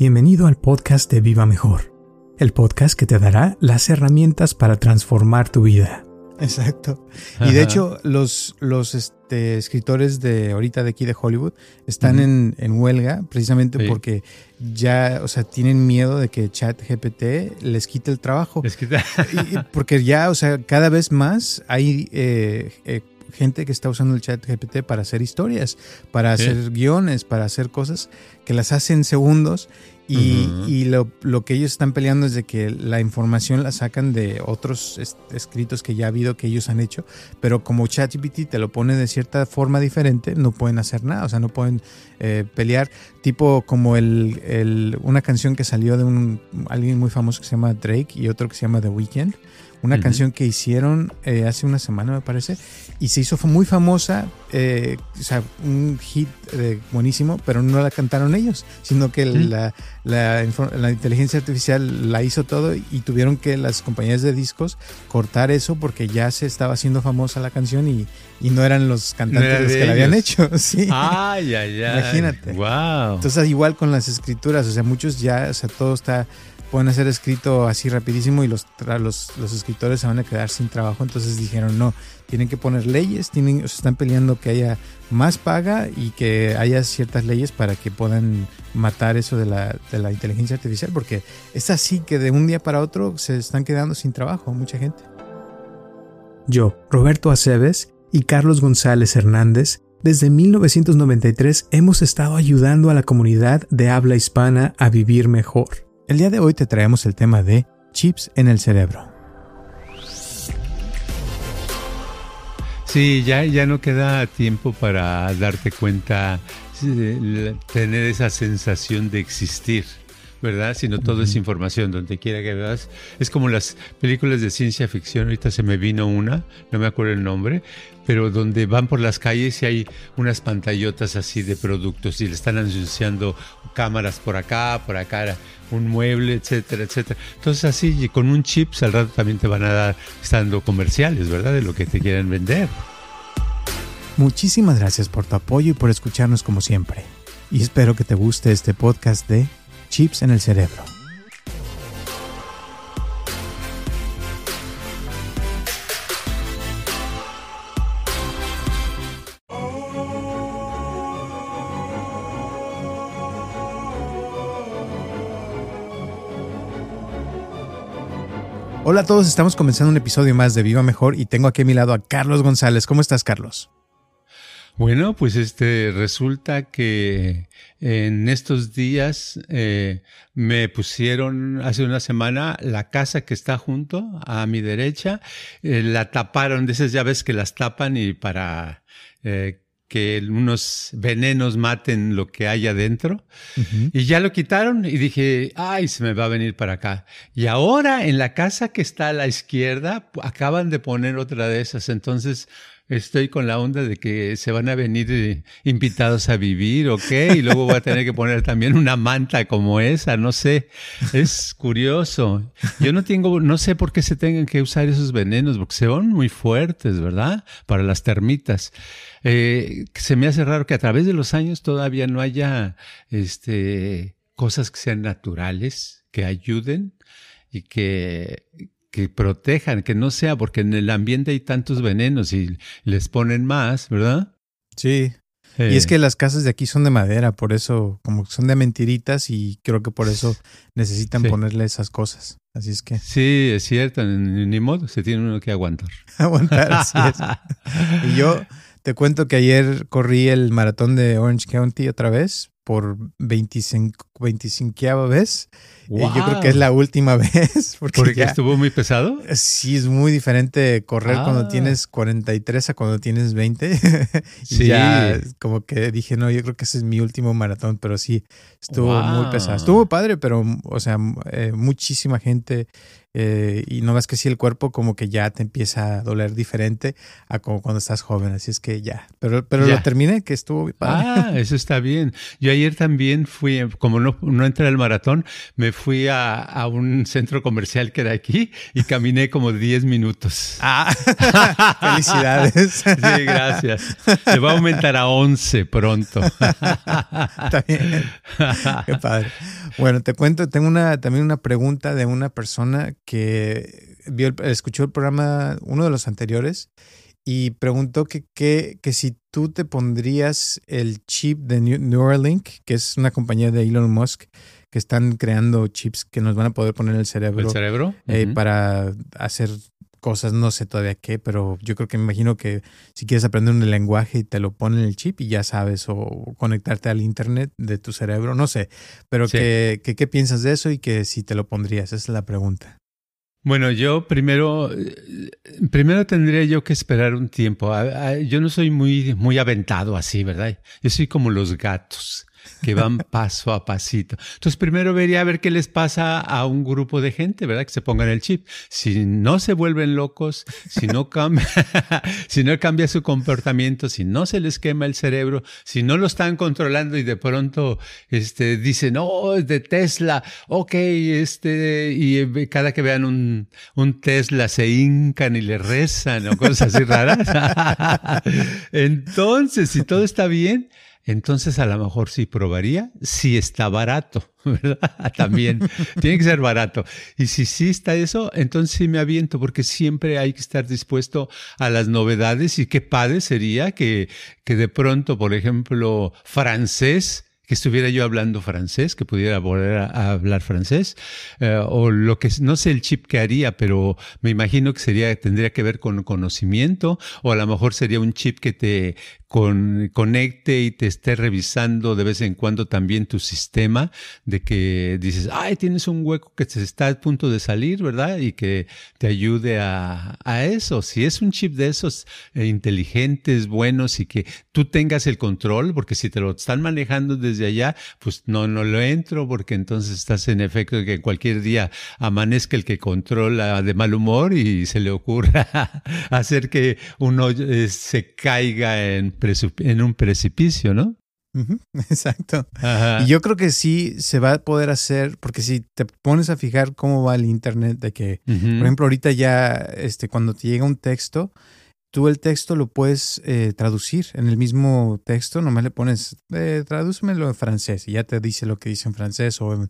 Bienvenido al podcast de Viva Mejor, el podcast que te dará las herramientas para transformar tu vida. Exacto. Y de hecho, los, los este, escritores de ahorita de aquí de Hollywood están en, en, huelga precisamente porque ya, o sea, tienen miedo de que ChatGPT les quite el trabajo. Les quita. porque ya, o sea, cada vez más hay eh, eh, gente que está usando el chat GPT para hacer historias, para hacer guiones, para hacer cosas que las hacen segundos y, lo, que ellos están peleando es de que la información la sacan de otros escritos que ya ha habido que ellos han hecho, pero como ChatGPT te lo pone de cierta forma diferente, no pueden hacer nada, o sea, no pueden eh, pelear, tipo como el, una canción que salió de un, alguien muy famoso que se llama Drake y otro que se llama The Weeknd una canción que hicieron eh, hace una semana, me parece, y se hizo muy famosa, eh, o sea, un hit eh, buenísimo, pero no la cantaron ellos, sino que la, la, inteligencia artificial la hizo todo y tuvieron que las compañías de discos cortar eso porque ya se estaba haciendo famosa la canción y, y no eran los cantantes los que la habían hecho. Sí. Ay, ay, ay. Imagínate. Wow. Entonces, igual con las escrituras, o sea, muchos ya, o sea, todo está pueden ser escrito así rapidísimo y los, los, los, escritores se van a quedar sin trabajo. Entonces dijeron, no, tienen que poner leyes, tienen, se están peleando que haya más paga y que haya ciertas leyes para que puedan matar eso de la, de la inteligencia artificial, porque es así que de un día para otro se están quedando sin trabajo mucha gente. Yo, Roberto Aceves y Carlos González Hernández, desde 1993 hemos estado ayudando a la comunidad de habla hispana a vivir mejor. El día de hoy te traemos el tema de chips en el cerebro. Sí, ya, ya no queda tiempo para darte cuenta, tener esa sensación de existir. ¿Verdad? Sino todo es información, donde quiera que veas. Es como las películas de ciencia ficción, ahorita se me vino una, no me acuerdo el nombre, pero donde van por las calles y hay unas pantallotas así de productos y le están anunciando cámaras por acá, por acá, un mueble, etcétera, etcétera. Entonces así, con un chip al rato también te van a dar, estando comerciales, ¿verdad? De lo que te quieren vender. Muchísimas gracias por tu apoyo y por escucharnos como siempre. Y espero que te guste este podcast de chips en el cerebro. Hola a todos, estamos comenzando un episodio más de Viva Mejor y tengo aquí a mi lado a Carlos González. ¿Cómo estás, Carlos? Bueno, pues este resulta que en estos días eh, me pusieron hace una semana la casa que está junto a mi derecha, eh, la taparon, de esas llaves que las tapan y para eh, que unos venenos maten lo que hay adentro. Y ya lo quitaron y dije, ay, se me va a venir para acá. Y ahora en la casa que está a la izquierda acaban de poner otra de esas. Entonces estoy con la onda de que se van a venir eh, invitados a vivir, ¿ok? Y luego voy a tener que poner también una manta como esa, no sé. Es curioso. Yo no tengo, no sé por qué se tengan que usar esos venenos, porque se van muy fuertes, ¿verdad? Para las termitas. Eh, se me hace raro que a través de los años todavía no haya, este, cosas que sean naturales, que ayuden y que, que protejan, que no sea, porque en el ambiente hay tantos venenos y les ponen más, ¿verdad? Sí. Y es que las casas de aquí son de madera, por eso, como son de mentiritas y creo que por eso necesitan ponerle esas cosas. Así es que. Sí, es cierto, ni, modo, se tiene uno que aguantar. aguantar, así es. y yo te cuento que ayer corrí el maratón de Orange County otra vez por 25, 25 vez. Y yo creo que es la última vez. Porque, ¿Porque estuvo muy pesado. Sí, es muy diferente correr cuando ah. tienes 43 a cuando tienes 20. sí. Ya como que dije, no, yo creo que ese es mi último maratón, pero sí, estuvo muy pesado. Estuvo padre, pero, o sea, eh, muchísima gente eh, y no ves que si el cuerpo como que ya te empieza a doler diferente a como cuando estás joven, así es que ya, pero, pero lo terminé, que estuvo padre. Ah, eso está bien. Yo ayer también fui, como no, no entré al maratón, me fui a, a, un centro comercial que era aquí y caminé como 10 minutos. Ah, felicidades. Sí, gracias. Se va a aumentar a 11 pronto. Está bien. Qué padre. Bueno, te cuento, tengo una, también una pregunta de una persona que vio, escuchó el programa, uno de los anteriores, y preguntó que, que, que si tú te pondrías el chip de Neuralink, que es una compañía de Elon Musk, que están creando chips que nos van a poder poner en el cerebro. ¿El cerebro? Eh, para hacer cosas, no sé todavía qué, pero yo creo que me imagino que si quieres aprender un lenguaje y te lo ponen en el chip y ya sabes, o conectarte al internet de tu cerebro, no sé, pero que, ¿qué piensas de eso y que si te lo pondrías? Esa es la pregunta. Bueno, yo primero, primero tendría yo que esperar un tiempo. Yo no soy muy, muy aventado así, ¿verdad? Yo soy como los gatos que van paso a pasito. Entonces, primero vería a ver qué les pasa a un grupo de gente, ¿verdad? Que se pongan el chip. Si no se vuelven locos, si no cambia, si no cambia su comportamiento, si no se les quema el cerebro, si no lo están controlando y de pronto este, dicen, oh, es de Tesla, ok, este, y cada que vean un, un Tesla se hincan y le rezan o cosas así raras. Entonces, si todo está bien, entonces a lo mejor sí probaría si está barato, ¿verdad? También tiene que ser barato. Y si sí está eso, entonces sí me aviento, porque siempre hay que estar dispuesto a las novedades y qué padre sería que, que de pronto, por ejemplo, francés que estuviera yo hablando francés, que pudiera volver a, hablar francés, eh, o lo que no sé el chip que haría, pero me imagino que sería tendría que ver con conocimiento, o a lo mejor sería un chip que te con, conecte y te esté revisando de vez en cuando también tu sistema, de que dices, ay, tienes un hueco que se está a punto de salir, ¿verdad? Y que te ayude a, a eso. Si es un chip de esos eh, inteligentes, buenos y que tú tengas el control, porque si te lo están manejando desde allá, pues no, no lo entro, porque entonces estás en efecto de que cualquier día amanezca el que controla de mal humor y se le ocurra hacer que uno eh, se caiga en en un precipicio, ¿no? exacto. Y yo creo que sí se va a poder hacer, porque si te pones a fijar cómo va el Internet, de que, por ejemplo, ahorita ya, este, cuando te llega un texto, tú el texto lo puedes eh, traducir en el mismo texto, nomás le pones, eh, tradúcemelo en francés y ya te dice lo que dice en francés o en,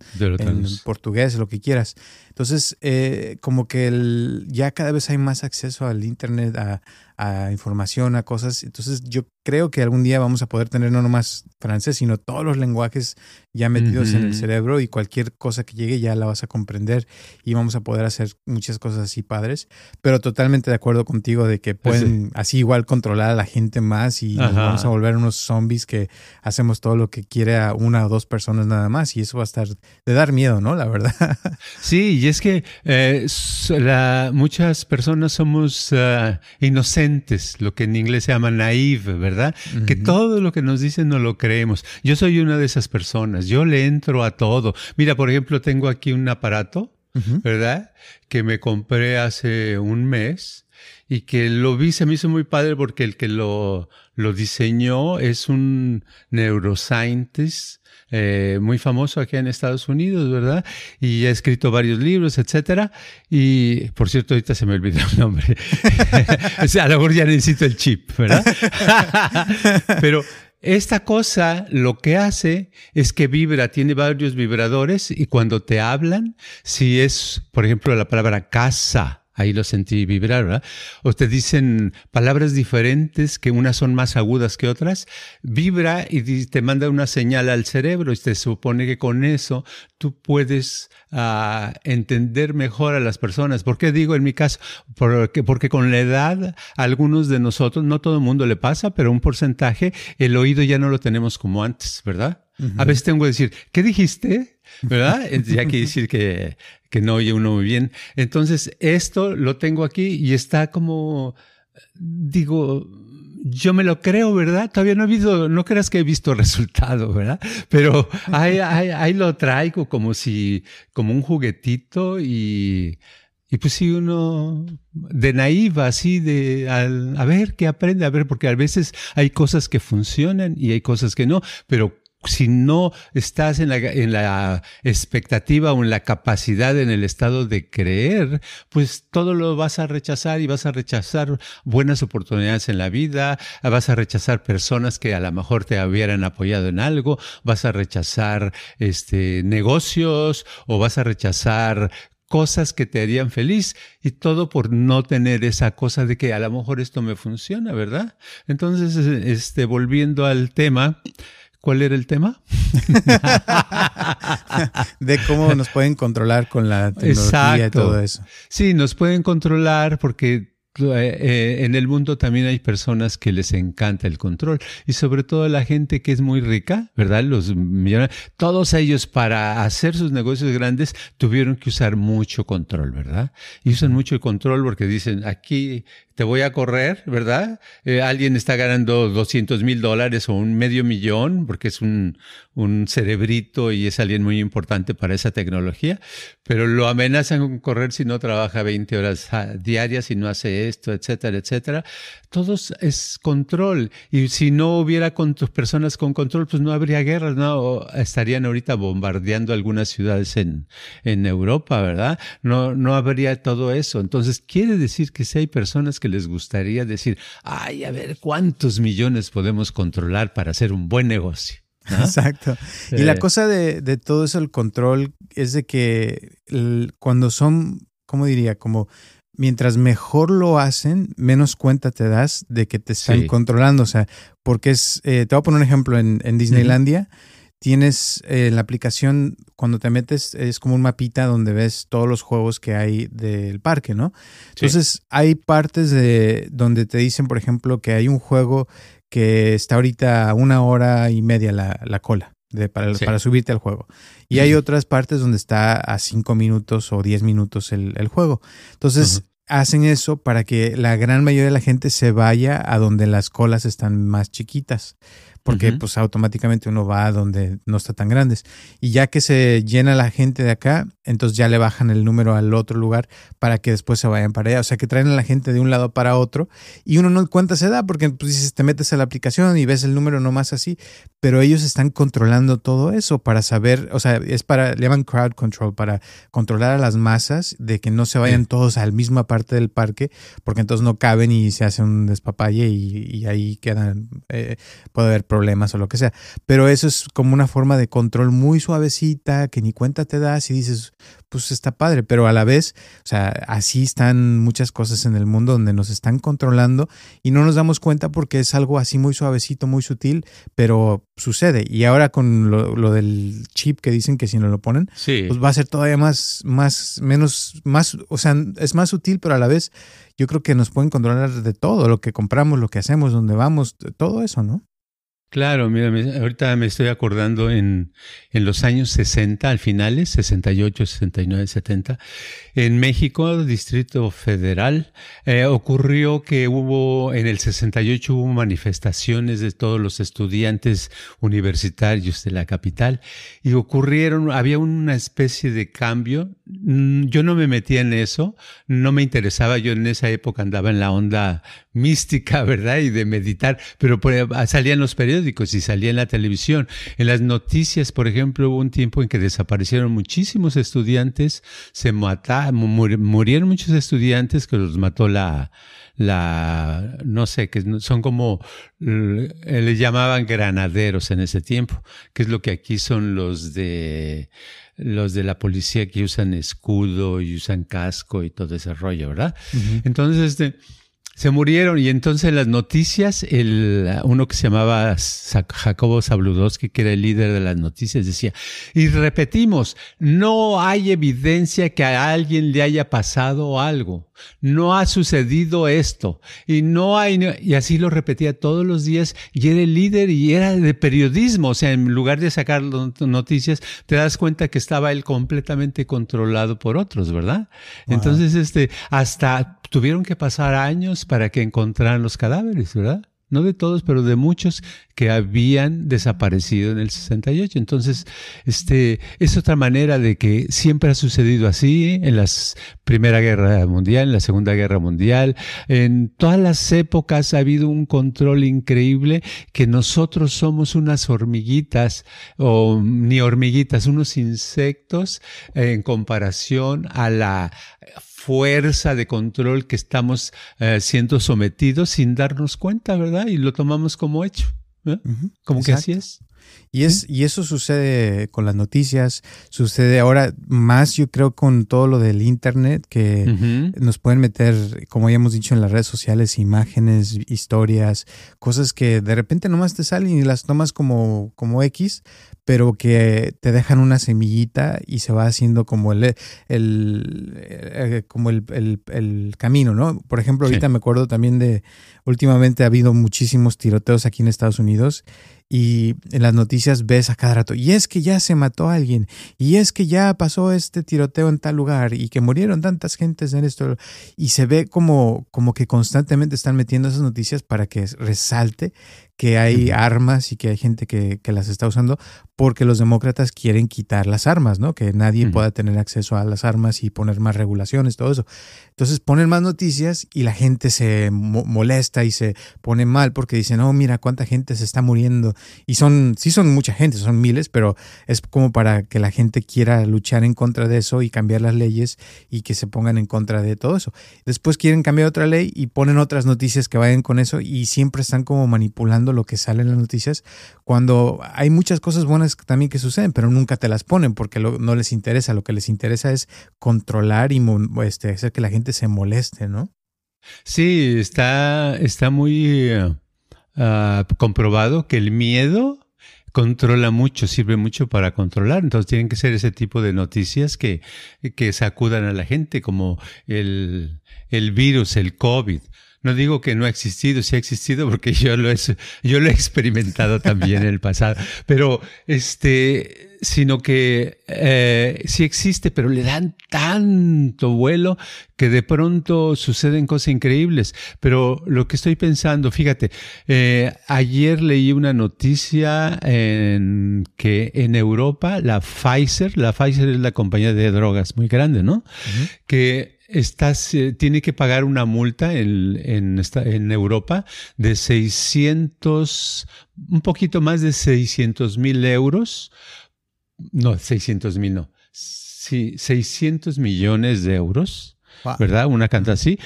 portugués, lo que quieras. Entonces, eh, como que el, ya cada vez hay más acceso al Internet, a, a información, a cosas. Entonces yo creo que algún día vamos a poder tener no nomás francés, sino todos los lenguajes ya metidos en el cerebro y cualquier cosa que llegue ya la vas a comprender y vamos a poder hacer muchas cosas así padres. Pero totalmente de acuerdo contigo de que pueden así igual controlar a la gente más y nos vamos a volver unos zombies que hacemos todo lo que quiere a una o dos personas nada más y eso va a estar de dar miedo, ¿no? La verdad. Sí, y es que eh, muchas personas somos uh, inocentes lo que en inglés se llama naive, ¿verdad? Que todo lo que nos dicen no lo creemos. Yo soy una de esas personas, yo le entro a todo. Mira, por ejemplo, tengo aquí un aparato, ¿verdad? Que me compré hace un mes y que lo vi, se me hizo muy padre porque el que lo, lo diseñó es un neuroscientist eh, muy famoso aquí en Estados Unidos, ¿verdad? Y ha escrito varios libros, etcétera. Y, por cierto, ahorita se me olvidó el nombre. o sea, a lo mejor ya necesito el chip, ¿verdad? Pero esta cosa lo que hace es que vibra, tiene varios vibradores y cuando te hablan, si es, por ejemplo, la palabra casa, ahí lo sentí vibrar, ¿verdad? O te dicen palabras diferentes que unas son más agudas que otras, vibra y te manda una señal al cerebro y te supone que con eso tú puedes uh, entender mejor a las personas. ¿Por qué digo en mi caso? Porque, porque con la edad, algunos de nosotros, no todo el mundo le pasa, pero un porcentaje, el oído ya no lo tenemos como antes, ¿verdad? A veces tengo que decir, ¿qué dijiste? ¿Verdad? ya quiere decir que, que no oye uno muy bien. Entonces, esto lo tengo aquí y está como, digo, yo me lo creo, ¿verdad? Todavía no he visto, no creas que he visto resultado, ¿verdad? Pero ahí, ahí, lo traigo como si, como un juguetito y, y pues si uno de naiva, así de a ver qué aprende, a ver, porque a veces hay cosas que funcionan y hay cosas que no, pero si no estás en la, en la, expectativa o en la capacidad, en el estado de creer, pues todo lo vas a rechazar y vas a rechazar buenas oportunidades en la vida, vas a rechazar personas que a lo mejor te hubieran apoyado en algo, vas a rechazar este, negocios o vas a rechazar cosas que te harían feliz y todo por no tener esa cosa de que a lo mejor esto me funciona, ¿verdad? Entonces, este, volviendo al tema, ¿Cuál era el tema? de cómo nos pueden controlar con la tecnología y todo eso. Sí, nos pueden controlar porque en el mundo también hay personas que les encanta el control y sobre todo la gente que es muy rica, ¿verdad? Los millonarios, todos ellos para hacer sus negocios grandes tuvieron que usar mucho control, ¿verdad? Y usan mucho el control porque dicen, aquí te voy a correr, ¿verdad? Eh, alguien está ganando 200 mil dólares o un medio millón porque es un, un cerebrito y es alguien muy importante para esa tecnología, pero lo amenazan con correr si no trabaja 20 horas diarias y no hace esto, etcétera, etcétera. Todos es control y si no hubiera con tus personas con control, pues no habría guerras, no estarían ahorita bombardeando algunas ciudades en, en Europa, ¿verdad? No, no habría todo eso. Entonces quiere decir que si hay personas que les gustaría decir, ay, a ver, ¿cuántos millones podemos controlar para hacer un buen negocio? Exacto. Y la cosa de, todo eso, el control, es de que cuando son, ¿cómo diría? Como mientras mejor lo hacen, menos cuenta te das de que te están controlando. O sea, porque es, eh, te voy a poner un ejemplo, en, Disneylandia tienes eh, la aplicación, cuando te metes, es como un mapita donde ves todos los juegos que hay del parque, ¿no? Entonces, hay partes de donde te dicen, por ejemplo, que hay un juego que está ahorita a una hora y media la, cola de, para, para, subirte al juego. Y hay otras partes donde está a cinco minutos o diez minutos el, juego. Entonces, hacen eso para que la gran mayoría de la gente se vaya a donde las colas están más chiquitas porque pues automáticamente uno va a donde no está tan grandes. Y ya que se llena la gente de acá, entonces ya le bajan el número al otro lugar para que después se vayan para allá. O sea que traen a la gente de un lado para otro y uno no cuenta se da porque pues dices, te metes a la aplicación y ves el número nomás así, pero ellos están controlando todo eso para saber, o sea, es para, le llaman crowd control, para controlar a las masas de que no se vayan todos a la misma parte del parque, porque entonces no caben y se hace un despapalle y, ahí quedan, eh, puede haber problemas o lo que sea. Pero eso es como una forma de control muy suavecita que ni cuenta te das y dices, pues está padre, pero a la vez, o sea, así están muchas cosas en el mundo donde nos están controlando y no nos damos cuenta porque es algo así muy suavecito, muy sutil, pero sucede. Y ahora con lo, del chip que dicen que si no lo ponen, pues va a ser todavía más, más, menos, más, o sea, es más sutil, pero a la vez yo creo que nos pueden controlar de todo, lo que compramos, lo que hacemos, dónde vamos, todo eso, ¿no? Claro, mira, ahorita me estoy acordando en, en los años 60, al finales, 68, 69, 70, en México, Distrito Federal, eh, ocurrió que hubo, en el 68 hubo manifestaciones de todos los estudiantes universitarios de la capital y ocurrieron, había una especie de cambio. Mm, yo no me metía en eso, no me interesaba, yo en esa época andaba en la onda mística, ¿verdad? Y de meditar, pero salían los periódicos y salía en la televisión. En las noticias, por ejemplo, hubo un tiempo en que desaparecieron muchísimos estudiantes, se mataron, murieron muchos estudiantes que los mató la, la, no sé, que son como, le llamaban granaderos en ese tiempo, que es lo que aquí son los de, los de la policía que usan escudo y usan casco y todo ese rollo, ¿verdad? Entonces, este, se murieron y entonces en las noticias, el, uno que se llamaba Jacobo Zabludowski, que era el líder de las noticias, decía, y repetimos, no hay evidencia que a alguien le haya pasado algo. No ha sucedido esto y no hay, y así lo repetía todos los días y era el líder y era de periodismo, o sea, en lugar de sacar noticias, te das cuenta que estaba él completamente controlado por otros, ¿verdad? Entonces, este, hasta tuvieron que pasar años para que encontraran los cadáveres, ¿verdad? No de todos, pero de muchos que habían desaparecido en el 68. Entonces, este, es otra manera de que siempre ha sucedido así en la Primera Guerra Mundial, en la Segunda Guerra Mundial, en todas las épocas ha habido un control increíble que nosotros somos unas hormiguitas o ni hormiguitas, unos insectos en comparación a la fuerza de control que estamos eh, siendo sometidos sin darnos cuenta, ¿verdad? Y lo tomamos como hecho. ¿eh? Como que así es. Y, es, y eso sucede con las noticias, sucede ahora más yo creo con todo lo del Internet, que nos pueden meter, como ya hemos dicho en las redes sociales, imágenes, historias, cosas que de repente nomás te salen y las tomas como, como X, pero que te dejan una semillita y se va haciendo como el, el, eh, como el, camino, ¿no? Por ejemplo, ahorita me acuerdo también de, últimamente ha habido muchísimos tiroteos aquí en Estados Unidos y en las noticias ves a cada rato, y es que ya se mató a alguien, y es que ya pasó este tiroteo en tal lugar, y que murieron tantas gentes en esto, y se ve como, como que constantemente están metiendo esas noticias para que resalte que hay armas y que hay gente que, las está usando porque los demócratas quieren quitar las armas, ¿no? Que nadie pueda tener acceso a las armas y poner más regulaciones, todo eso. Entonces ponen más noticias y la gente se molesta y se pone mal porque dicen, oh, mira cuánta gente se está muriendo. Y son, sí son mucha gente, son miles, pero es como para que la gente quiera luchar en contra de eso y cambiar las leyes y que se pongan en contra de todo eso. Después quieren cambiar otra ley y ponen otras noticias que vayan con eso y siempre están como manipulando lo que sale en las noticias, cuando hay muchas cosas buenas también que suceden, pero nunca te las ponen porque no les interesa. Lo que les interesa es controlar y este, hacer que la gente se moleste, ¿no? Sí, está, está muy ah, comprobado que el miedo controla mucho, sirve mucho para controlar. Entonces tienen que ser ese tipo de noticias que, que sacudan a la gente, como el, el virus, el COVID. No digo que no ha existido, sí ha existido porque yo lo he, yo lo he experimentado también en el pasado, pero este, sino que eh, sí existe, pero le dan tanto vuelo que de pronto suceden cosas increíbles. Pero lo que estoy pensando, fíjate, eh, ayer leí una noticia en que en Europa la Pfizer, la Pfizer es la compañía de drogas muy grande, ¿no? Que estás, eh, tiene que pagar una multa en, en, en, Europa de 600, un poquito más de 600 mil euros. No, 600 mil no. Sí, 600 millones de euros, ¿verdad? Una canta así,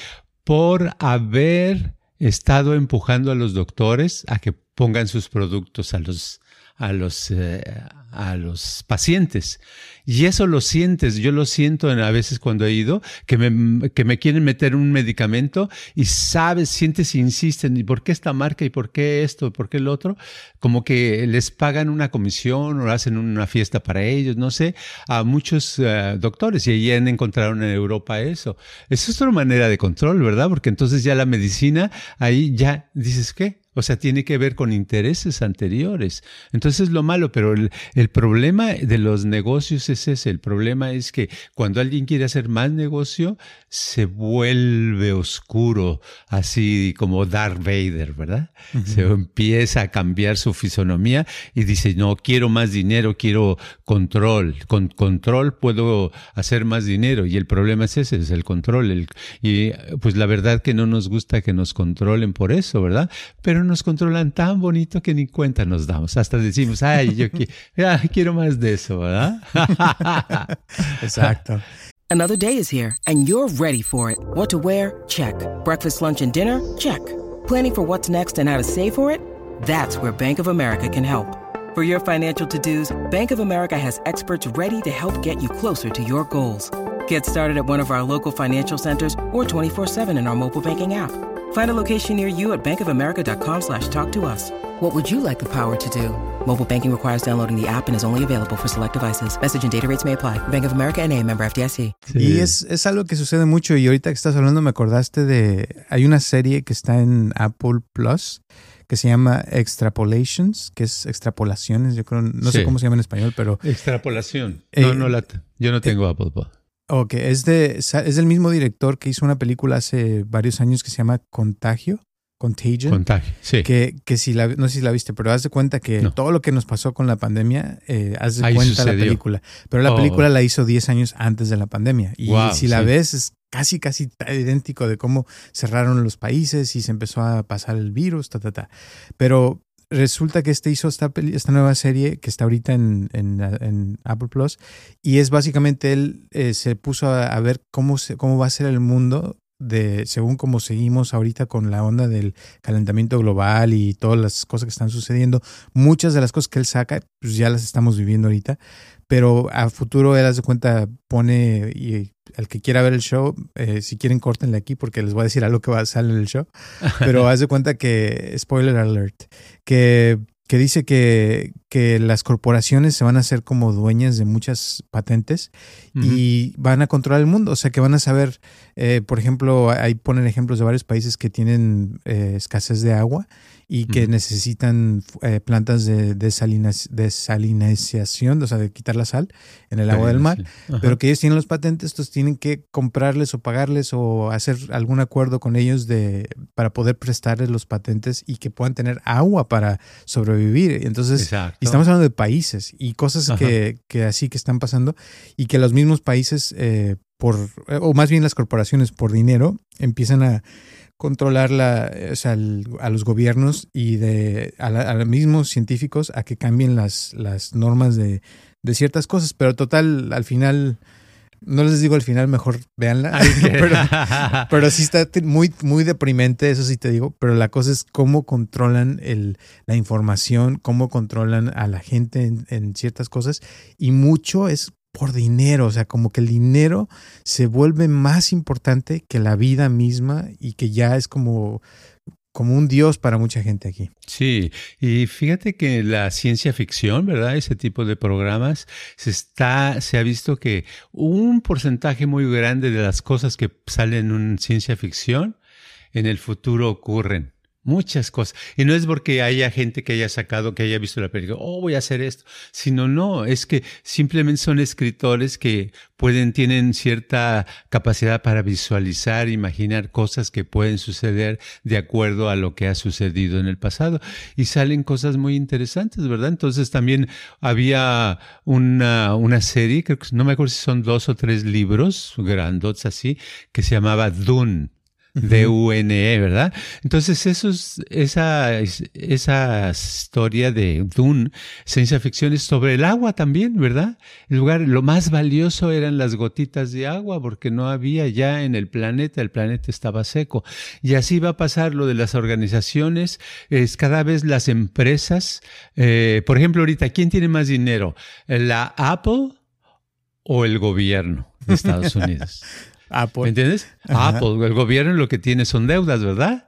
por haber estado empujando a los doctores a que pongan sus productos a los, a los, eh, a los pacientes. Y eso lo sientes, yo lo siento a veces cuando he ido, que me, que me quieren meter un medicamento y sabes, sientes, insisten, ¿y por qué esta marca? ¿Y por qué esto? ¿Por qué el otro? Como que les pagan una comisión o hacen una fiesta para ellos, no sé, a muchos eh, doctores y ahí han encontrado en Europa eso. Esa es otra manera de control, ¿verdad? Porque entonces ya la medicina, ahí ya dices, ¿qué? O sea, tiene que ver con intereses anteriores. Entonces lo malo, pero el, el, problema de los negocios es ese. El problema es que cuando alguien quiere hacer más negocio, se vuelve oscuro, así como Darth Vader, ¿verdad? Se empieza a cambiar su fisonomía y dice, no, quiero más dinero, quiero control. Con control puedo hacer más dinero. Y el problema es ese, es el control. El, y pues la verdad que no nos gusta que nos controlen por eso, ¿verdad? Pero nos controlan tan bonito que ni cuenta nos damos. Hasta decimos, ay, yo quiero más de eso, ¿verdad? Exacto. Another day is here and you're ready for it. What to wear? Check. Breakfast, lunch, and dinner? Check. Planning for what's next and how to save for it? That's where Bank of America can help. For your financial to-dos, Bank of America has experts ready to help get you closer to your goals. Get started at one of our local financial centers or 24-7 in our mobile banking app. Find a location near you at bankofamerica.com slash talk to us. What would you like the power to do? Mobile banking requires downloading the app and is only available for select devices. Message and data rates may apply. Bank of America and a member FDIC. Y es, es algo que sucede mucho y ahorita que estás hablando me acordaste de... Hay una serie que está en Apple Plus que se llama Extrapolations, que es extrapolaciones, yo creo, no sé Sí. cómo se llama en español, pero... Extrapolación. Eh, no, no la, yo no tengo Apple Watch. Ok, es, de, es del mismo director que hizo una película hace varios años que se llama Contagio, Contagion. Contagio. Sí. que, que si la, no sé si la viste, pero haz de cuenta que No. todo lo que nos pasó con la pandemia, eh, haz de Ahí cuenta la película. Pero la Oh. película la hizo 10 años antes de la pandemia. Y Wow, si la sí. ves, es casi, casi idéntico de cómo cerraron los países y se empezó a pasar el virus, ta, ta, ta. Pero resulta que este hizo esta, peli- esta nueva serie que está ahorita en, Apple Plus y es básicamente él eh, se puso a, ver cómo, se, cómo va a ser el mundo de según cómo seguimos ahorita con la onda del calentamiento global y todas las cosas que están sucediendo. Muchas de las cosas que él saca, pues ya las estamos viviendo ahorita, pero a futuro él, haz de cuenta, pone, y al que quiera ver el show, eh, si quieren, córtenle aquí porque les voy a decir algo que va a salir en el show, pero haz de cuenta que, spoiler alert, que, que dice que, que las corporaciones se van a hacer como dueñas de muchas patentes y van a controlar el mundo. O sea, que van a saber, eh, por ejemplo, ahí ponen ejemplos de varios países que tienen eh, escasez de agua y que necesitan eh, plantas de desalinización, o sea, de quitar la sal en el agua del mar. Pero que ellos tienen los patentes, entonces tienen que comprarles o pagarles o hacer algún acuerdo con ellos de para poder prestarles los patentes y que puedan tener agua para sobrevivir. Entonces, y estamos hablando de países y cosas que, que así que están pasando y que los mismos países, eh, por, o más bien las corporaciones por dinero, empiezan a controlar la, eh, o sea, el- a los gobiernos y de, a, la- a los mismos científicos a que cambien las, las normas de, de ciertas cosas. Pero total, al final, no les digo al final, mejor véanla. Pero, pero sí está muy, muy deprimente, eso sí te digo. Pero la cosa es cómo controlan el, la información, cómo controlan a la gente en, en ciertas cosas. Y mucho es por dinero, o sea, como que el dinero se vuelve más importante que la vida misma y que ya es como, como un dios para mucha gente aquí. Sí, y fíjate que la ciencia ficción, ¿verdad? Ese tipo de programas, se está, se ha visto que un porcentaje muy grande de las cosas que salen en ciencia ficción en el futuro ocurren. Muchas cosas. Y no es porque haya gente que haya sacado, que haya visto la película, oh, voy a hacer esto. Sino no, es que simplemente son escritores que pueden, tienen cierta capacidad para visualizar, imaginar cosas que pueden suceder de acuerdo a lo que ha sucedido en el pasado. Y salen cosas muy interesantes, ¿verdad? Entonces también había una, una serie, creo que no me acuerdo si son dos o tres libros grandotes así, que se llamaba Dune. D-U-N-E, ¿verdad? Entonces, eso es, esa, esa historia de Dune, ciencia ficción, es sobre el agua también, ¿verdad? El lugar, lo más valioso eran las gotitas de agua, porque no había ya en el planeta, el planeta estaba seco. Y así va a pasar lo de las organizaciones, es cada vez las empresas, eh, por ejemplo, ahorita, ¿quién tiene más dinero? ¿La Apple o el gobierno de Estados Unidos? Apple. ¿Me entiendes? Ajá. Apple, el gobierno lo que tiene son deudas, ¿verdad?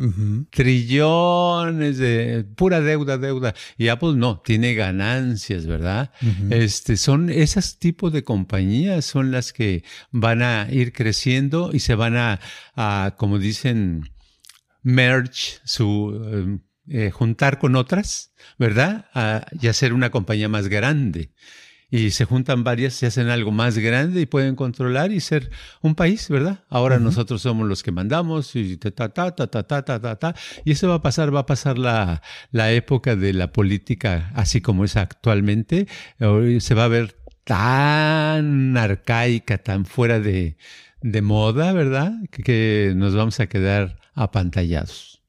Trillones de pura deuda, deuda. Y Apple no, tiene ganancias, ¿verdad? Este, son esos tipos de compañías son las que van a ir creciendo y se van a, a, como dicen, merge, su, eh, eh, juntar con otras, ¿verdad? A- y hacer una compañía más grande. Y se juntan varias, se hacen algo más grande y pueden controlar y ser un país, ¿verdad? Ahora nosotros somos los que mandamos y ta, ta, ta, ta, ta, ta, ta, ta, ta. Y eso va a pasar, va a pasar la, la época de la política así como es actualmente. Hoy se va a ver tan arcaica, tan fuera de, de moda, ¿verdad? Que, que nos vamos a quedar apantallados.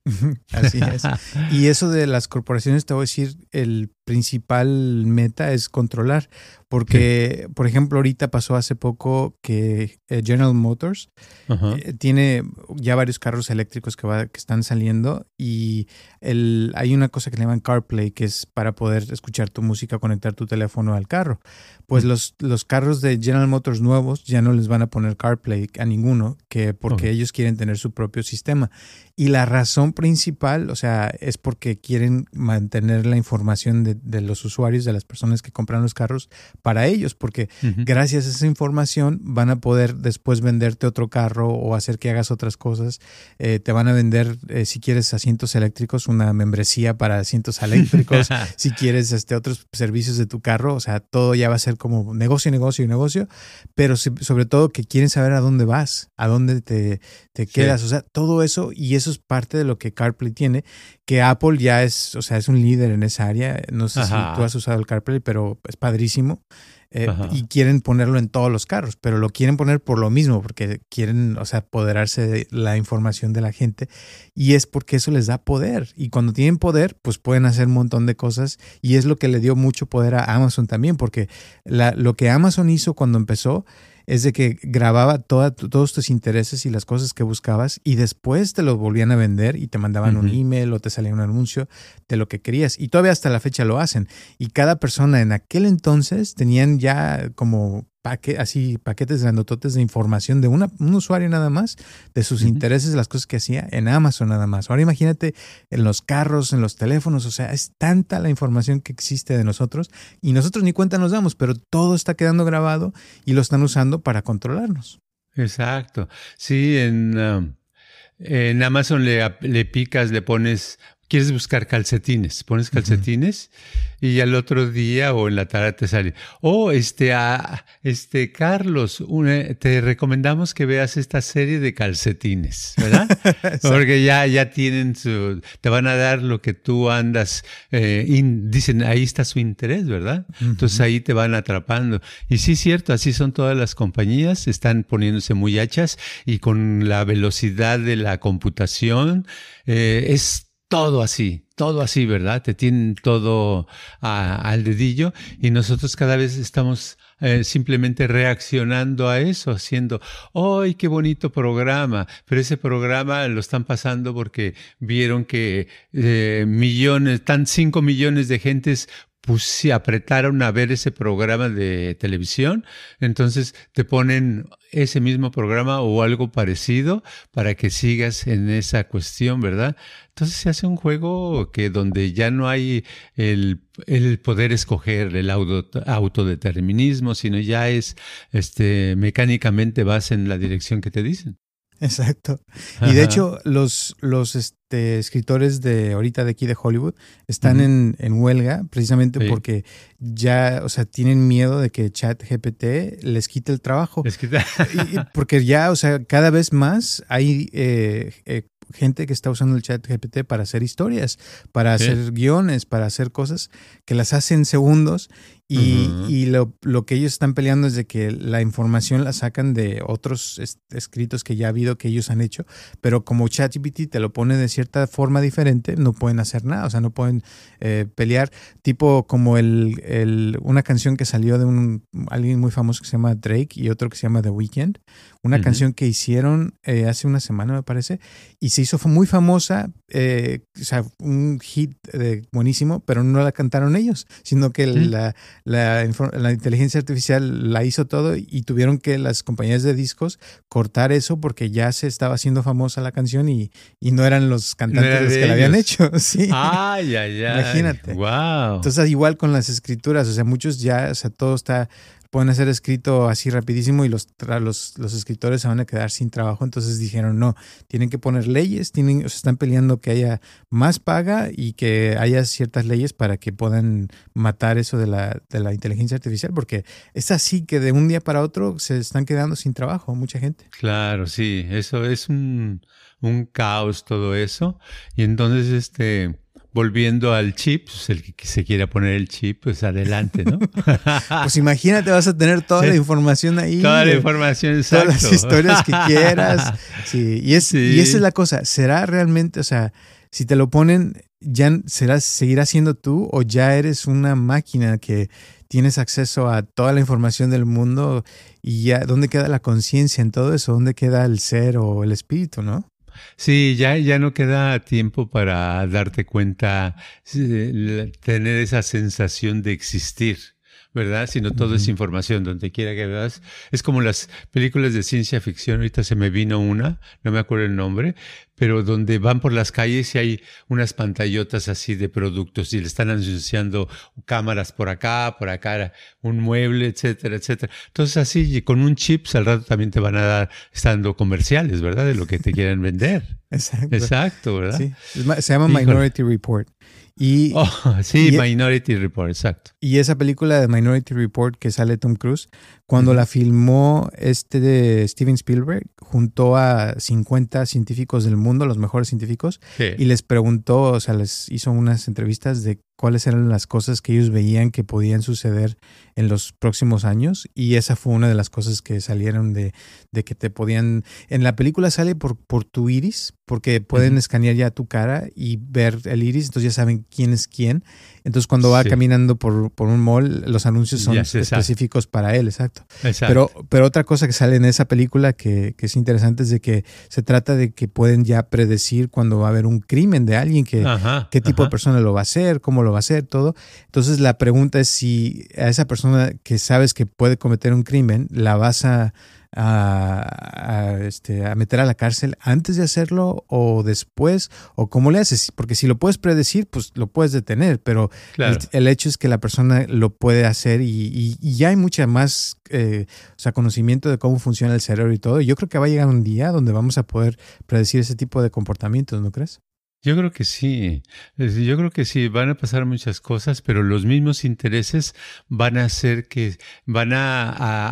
Así es. Y eso de las corporaciones, te voy a decir, el principal meta es controlar. Porque, por ejemplo, ahorita pasó hace poco que eh, General Motors eh, tiene ya varios carros eléctricos que, va, que están saliendo y el, hay una cosa que le llaman CarPlay, que es para poder escuchar tu música, conectar tu teléfono al carro. Pues los, los carros de General Motors nuevos ya no les van a poner CarPlay a ninguno, que porque ellos quieren tener su propio sistema. Y la razón principal, o sea, es porque quieren mantener la información de, de los usuarios, de las personas que compran los carros, para ellos, porque gracias a esa información van a poder después venderte otro carro o hacer que hagas otras cosas. Eh, te van a vender, eh, si quieres asientos eléctricos, una membresía para asientos eléctricos, si quieres este, otros servicios de tu carro, o sea, todo ya va a ser como negocio, negocio y negocio, pero sobre todo que quieren saber a dónde vas, a dónde te, te quedas, o sea, todo eso y eso es parte de lo que CarPlay tiene, que Apple ya es, o sea, es un líder en esa área. No sé si tú has usado el CarPlay, pero es padrísimo. Eh, y quieren ponerlo en todos los carros, pero lo quieren poner por lo mismo, porque quieren, o sea, apoderarse de la información de la gente y es porque eso les da poder. Y cuando tienen poder, pues pueden hacer un montón de cosas y es lo que le dio mucho poder a Amazon también, porque la, lo que Amazon hizo cuando empezó es de que grababa todos tus intereses y las cosas que buscabas y después te lo volvían a vender y te mandaban un email o te salía un anuncio de lo que querías. Y todavía hasta la fecha lo hacen. Y cada persona en aquel entonces tenían ya como así paquetes grandototes de información de una, un usuario nada más, de sus intereses, las cosas que hacía en Amazon nada más. Ahora imagínate en los carros, en los teléfonos, o sea, es tanta la información que existe de nosotros y nosotros ni cuenta nos damos, pero todo está quedando grabado y lo están usando para controlarnos. Exacto. Sí, en, um, en Amazon le, le picas, le pones quieres buscar calcetines, pones calcetines y al otro día o en la tarde te sale, oh, este, a, este, Carlos, te recomendamos que veas esta serie de calcetines, ¿verdad? Porque ya, ya tienen su, te van a dar lo que tú andas, eh, dicen, ahí está su interés, ¿verdad? Entonces ahí te van atrapando. Y sí, es cierto, así son todas las compañías, están poniéndose muy hachas y con la velocidad de la computación, eh, es todo así, todo así, ¿verdad? Te tienen todo al dedillo y nosotros cada vez estamos eh, simplemente reaccionando a eso, haciendo, ¡ay, qué bonito programa! Pero ese programa lo están pasando porque vieron que eh, millones, tan cinco millones de gentes pues si apretaron a ver ese programa de televisión, entonces te ponen ese mismo programa o algo parecido para que sigas en esa cuestión, ¿verdad? Entonces se hace un juego que donde ya no hay el, el poder escoger el auto, autodeterminismo, sino ya es este mecánicamente vas en la dirección que te dicen. Exacto. Y de hecho, los, los este, escritores de ahorita de aquí de Hollywood están en, en, huelga precisamente porque ya, o sea, tienen miedo de que ChatGPT les quite el trabajo. Les quita. porque ya, o sea, cada vez más hay eh, eh, gente que está usando el chat GPT para hacer historias, para hacer guiones, para hacer cosas que las hacen segundos y, lo, que ellos están peleando es de que la información la sacan de otros escritos que ya ha habido que ellos han hecho, pero como ChatGPT te lo pone de cierta forma diferente, no pueden hacer nada, o sea, no pueden eh, pelear, tipo como el, el, una canción que salió de un alguien muy famoso que se llama Drake y otro que se llama The Weeknd, una canción que hicieron eh, hace una semana me parece, y se hizo muy famosa, eh, o sea, un hit buenísimo, pero no la cantaron ellos, sino que la la, inteligencia artificial la hizo todo y tuvieron que las compañías de discos cortar eso porque ya se estaba haciendo famosa la canción y, y no eran los cantantes los que la habían hecho. Sí. Ay, ay, ay. Imagínate. Wow. Entonces, igual con las escrituras, o sea, muchos ya, o sea, todo está pueden hacer escrito así rapidísimo y los, los, los, escritores se van a quedar sin trabajo. Entonces dijeron, no, tienen que poner leyes, tienen, o sea, están peleando que haya más paga y que haya ciertas leyes para que puedan matar eso de la, de la inteligencia artificial, porque es así que de un día para otro se están quedando sin trabajo mucha gente. Claro, sí, eso es un, un caos todo eso. Y entonces, este volviendo al chip, pues el que se quiera poner el chip, pues adelante, ¿no? pues imagínate, vas a tener toda la información ahí. Toda la información, exacto. Todas las historias que quieras. Sí, y, es, y esa es la cosa. ¿Será realmente, o sea, si te lo ponen, ya serás, seguirás siendo tú o ya eres una máquina que tienes acceso a toda la información del mundo y ya, ¿dónde queda la conciencia en todo eso? ¿Dónde queda el ser o el espíritu, no? Sí, ya, ya no queda tiempo para darte cuenta, tener esa sensación de existir. ¿Verdad? Sino todo es información, donde quiera que veas. Es como las películas de ciencia ficción, ahorita se me vino una, no me acuerdo el nombre, pero donde van por las calles y hay unas pantallotas así de productos y le están anunciando cámaras por acá, por acá, un mueble, etcétera, etcétera. Entonces así, con un chip al rato también te van a dar, estando comerciales, ¿verdad? De lo que te quieren vender. Exacto. Exacto, ¿verdad? Sí. Se llama Minority Report. Y, oh, sí, Minority Report, exacto. Y esa película de Minority Report que sale Tom Cruise, cuando la filmó este de Steven Spielberg, juntó a 50 científicos del mundo, los mejores científicos, y les preguntó, o sea, les hizo unas entrevistas de cuáles eran las cosas que ellos veían que podían suceder en los próximos años y esa fue una de las cosas que salieron de, de que te podían en la película sale por, por tu iris porque pueden escanear ya tu cara y ver el iris entonces ya saben quién es quién. Entonces, cuando va caminando por, por, un mall, los anuncios son específicos para él, exacto. Pero, pero otra cosa que sale en esa película que, que, es interesante es de que se trata de que pueden ya predecir cuando va a haber un crimen de alguien, que, qué tipo de persona lo va a hacer, cómo lo va a hacer, todo. Entonces, la pregunta es si a esa persona que sabes que puede cometer un crimen, la vas a a, este, a meter a la cárcel antes de hacerlo o después? ¿O cómo le haces? Porque si lo puedes predecir, pues lo puedes detener, pero el, hecho es que la persona lo puede hacer y, ya hay mucha más eh, o sea, conocimiento de cómo funciona el cerebro y todo. Yo creo que va a llegar un día donde vamos a poder predecir ese tipo de comportamientos, ¿no crees? Yo creo que sí, yo creo que sí, van a pasar muchas cosas, pero los mismos intereses van a hacer que van a,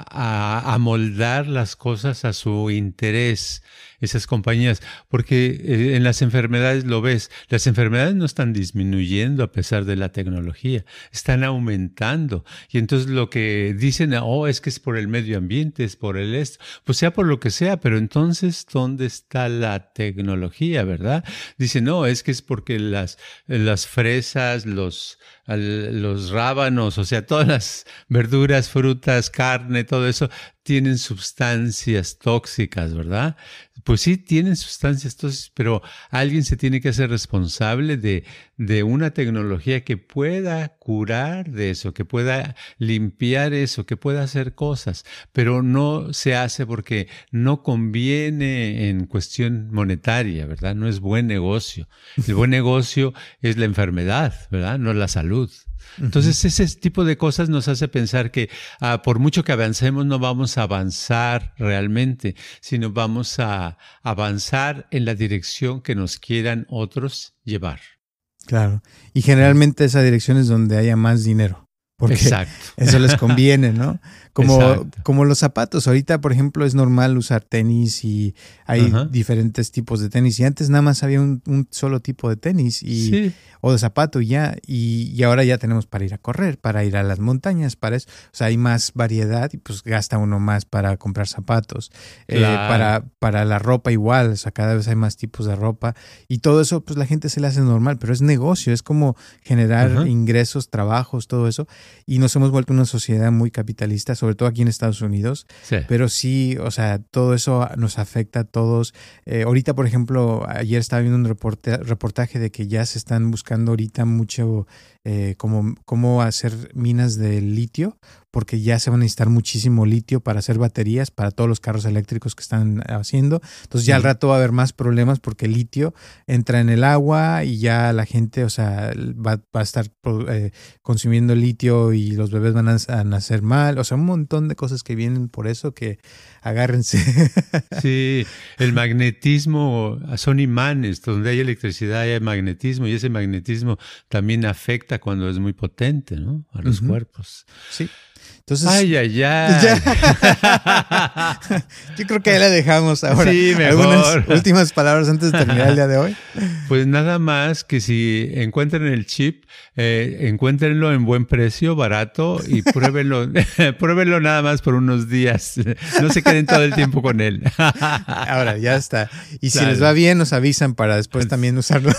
a, a moldar las cosas a su interés esas compañías, porque eh, en las enfermedades lo ves, las enfermedades no están disminuyendo a pesar de la tecnología, están aumentando. Y entonces lo que dicen, oh, es que es por el medio ambiente, es por el esto, pues sea por lo que sea, pero entonces, ¿dónde está la tecnología, verdad? Dicen, no, es que es porque las, las fresas, los, los rábanos, o sea, todas las verduras, frutas, carne, todo eso, tienen sustancias tóxicas, ¿verdad? Pues sí, tienen sustancias tóxicas, pero alguien se tiene que hacer responsable de, de una tecnología que pueda curar de eso, que pueda limpiar eso, que pueda hacer cosas, pero no se hace porque no conviene en cuestión monetaria, ¿verdad? No es buen negocio. El buen negocio es la enfermedad, ¿verdad? No la salud. Entonces, ese tipo de cosas nos hace pensar que ah, por mucho que avancemos, no vamos a avanzar realmente, sino vamos a avanzar en la dirección que nos quieran otros llevar. Claro. Y generalmente esa dirección es donde haya más dinero. Porque Exacto. eso les conviene, ¿no? Como, como los zapatos. Ahorita, por ejemplo, es normal usar tenis y hay diferentes tipos de tenis. Y antes nada más había un, solo tipo de tenis y, o de zapato y ya. Y, ahora ya tenemos para ir a correr, para ir a las montañas, para eso. O sea, hay más variedad y pues gasta uno más para comprar zapatos. Eh, para, para la ropa igual, o sea, cada vez hay más tipos de ropa. Y todo eso, pues la gente se le hace normal, pero es negocio, es como generar ingresos, trabajos, todo eso. Y nos hemos vuelto una sociedad muy capitalista sobre todo aquí en Estados Unidos. Pero sí, o sea, todo eso nos afecta a todos. Eh, ahorita, por ejemplo, ayer estaba viendo un reportaje de que ya se están buscando ahorita mucho eh, como, cómo hacer minas de litio, porque ya se van a necesitar muchísimo litio para hacer baterías para todos los carros eléctricos que están haciendo. Entonces ya al rato va a haber más problemas porque el litio entra en el agua y ya la gente, o sea, va, a estar eh, consumiendo litio y los bebés van a, nacer mal. O sea, un montón de cosas que vienen por eso que agárrense. Sí, el magnetismo son imanes, donde hay electricidad hay magnetismo y ese magnetismo también afecta cuando es muy potente, ¿no? A los cuerpos. Sí. Entonces, ay, ay, ay. Yo creo que ahí la dejamos ahora. Sí, mejor. ¿Algunas últimas palabras antes de terminar el día de hoy? Pues nada más que si encuentran el chip, eh, encuéntrenlo en buen precio, barato y pruébenlo, pruébenlo nada más por unos días. No se queden todo el tiempo con él. Ahora, ya está. Y si les va bien, nos avisan para después también usarlo.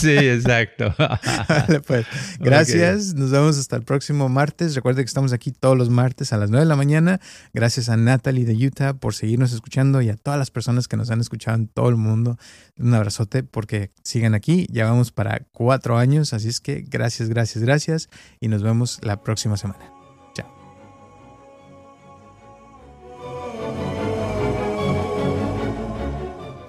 sí, exacto. Vale, pues. Gracias. Nos vemos hasta el próximo martes. Recuerden que estamos aquí todos los martes a las 9 de la mañana. Gracias a Natalie de Utah por seguirnos escuchando y a todas las personas que nos han escuchado en todo el mundo. Un abrazote porque sigan aquí. Ya vamos para cuatro años. Así es que gracias, gracias, gracias. Y nos vemos la próxima semana.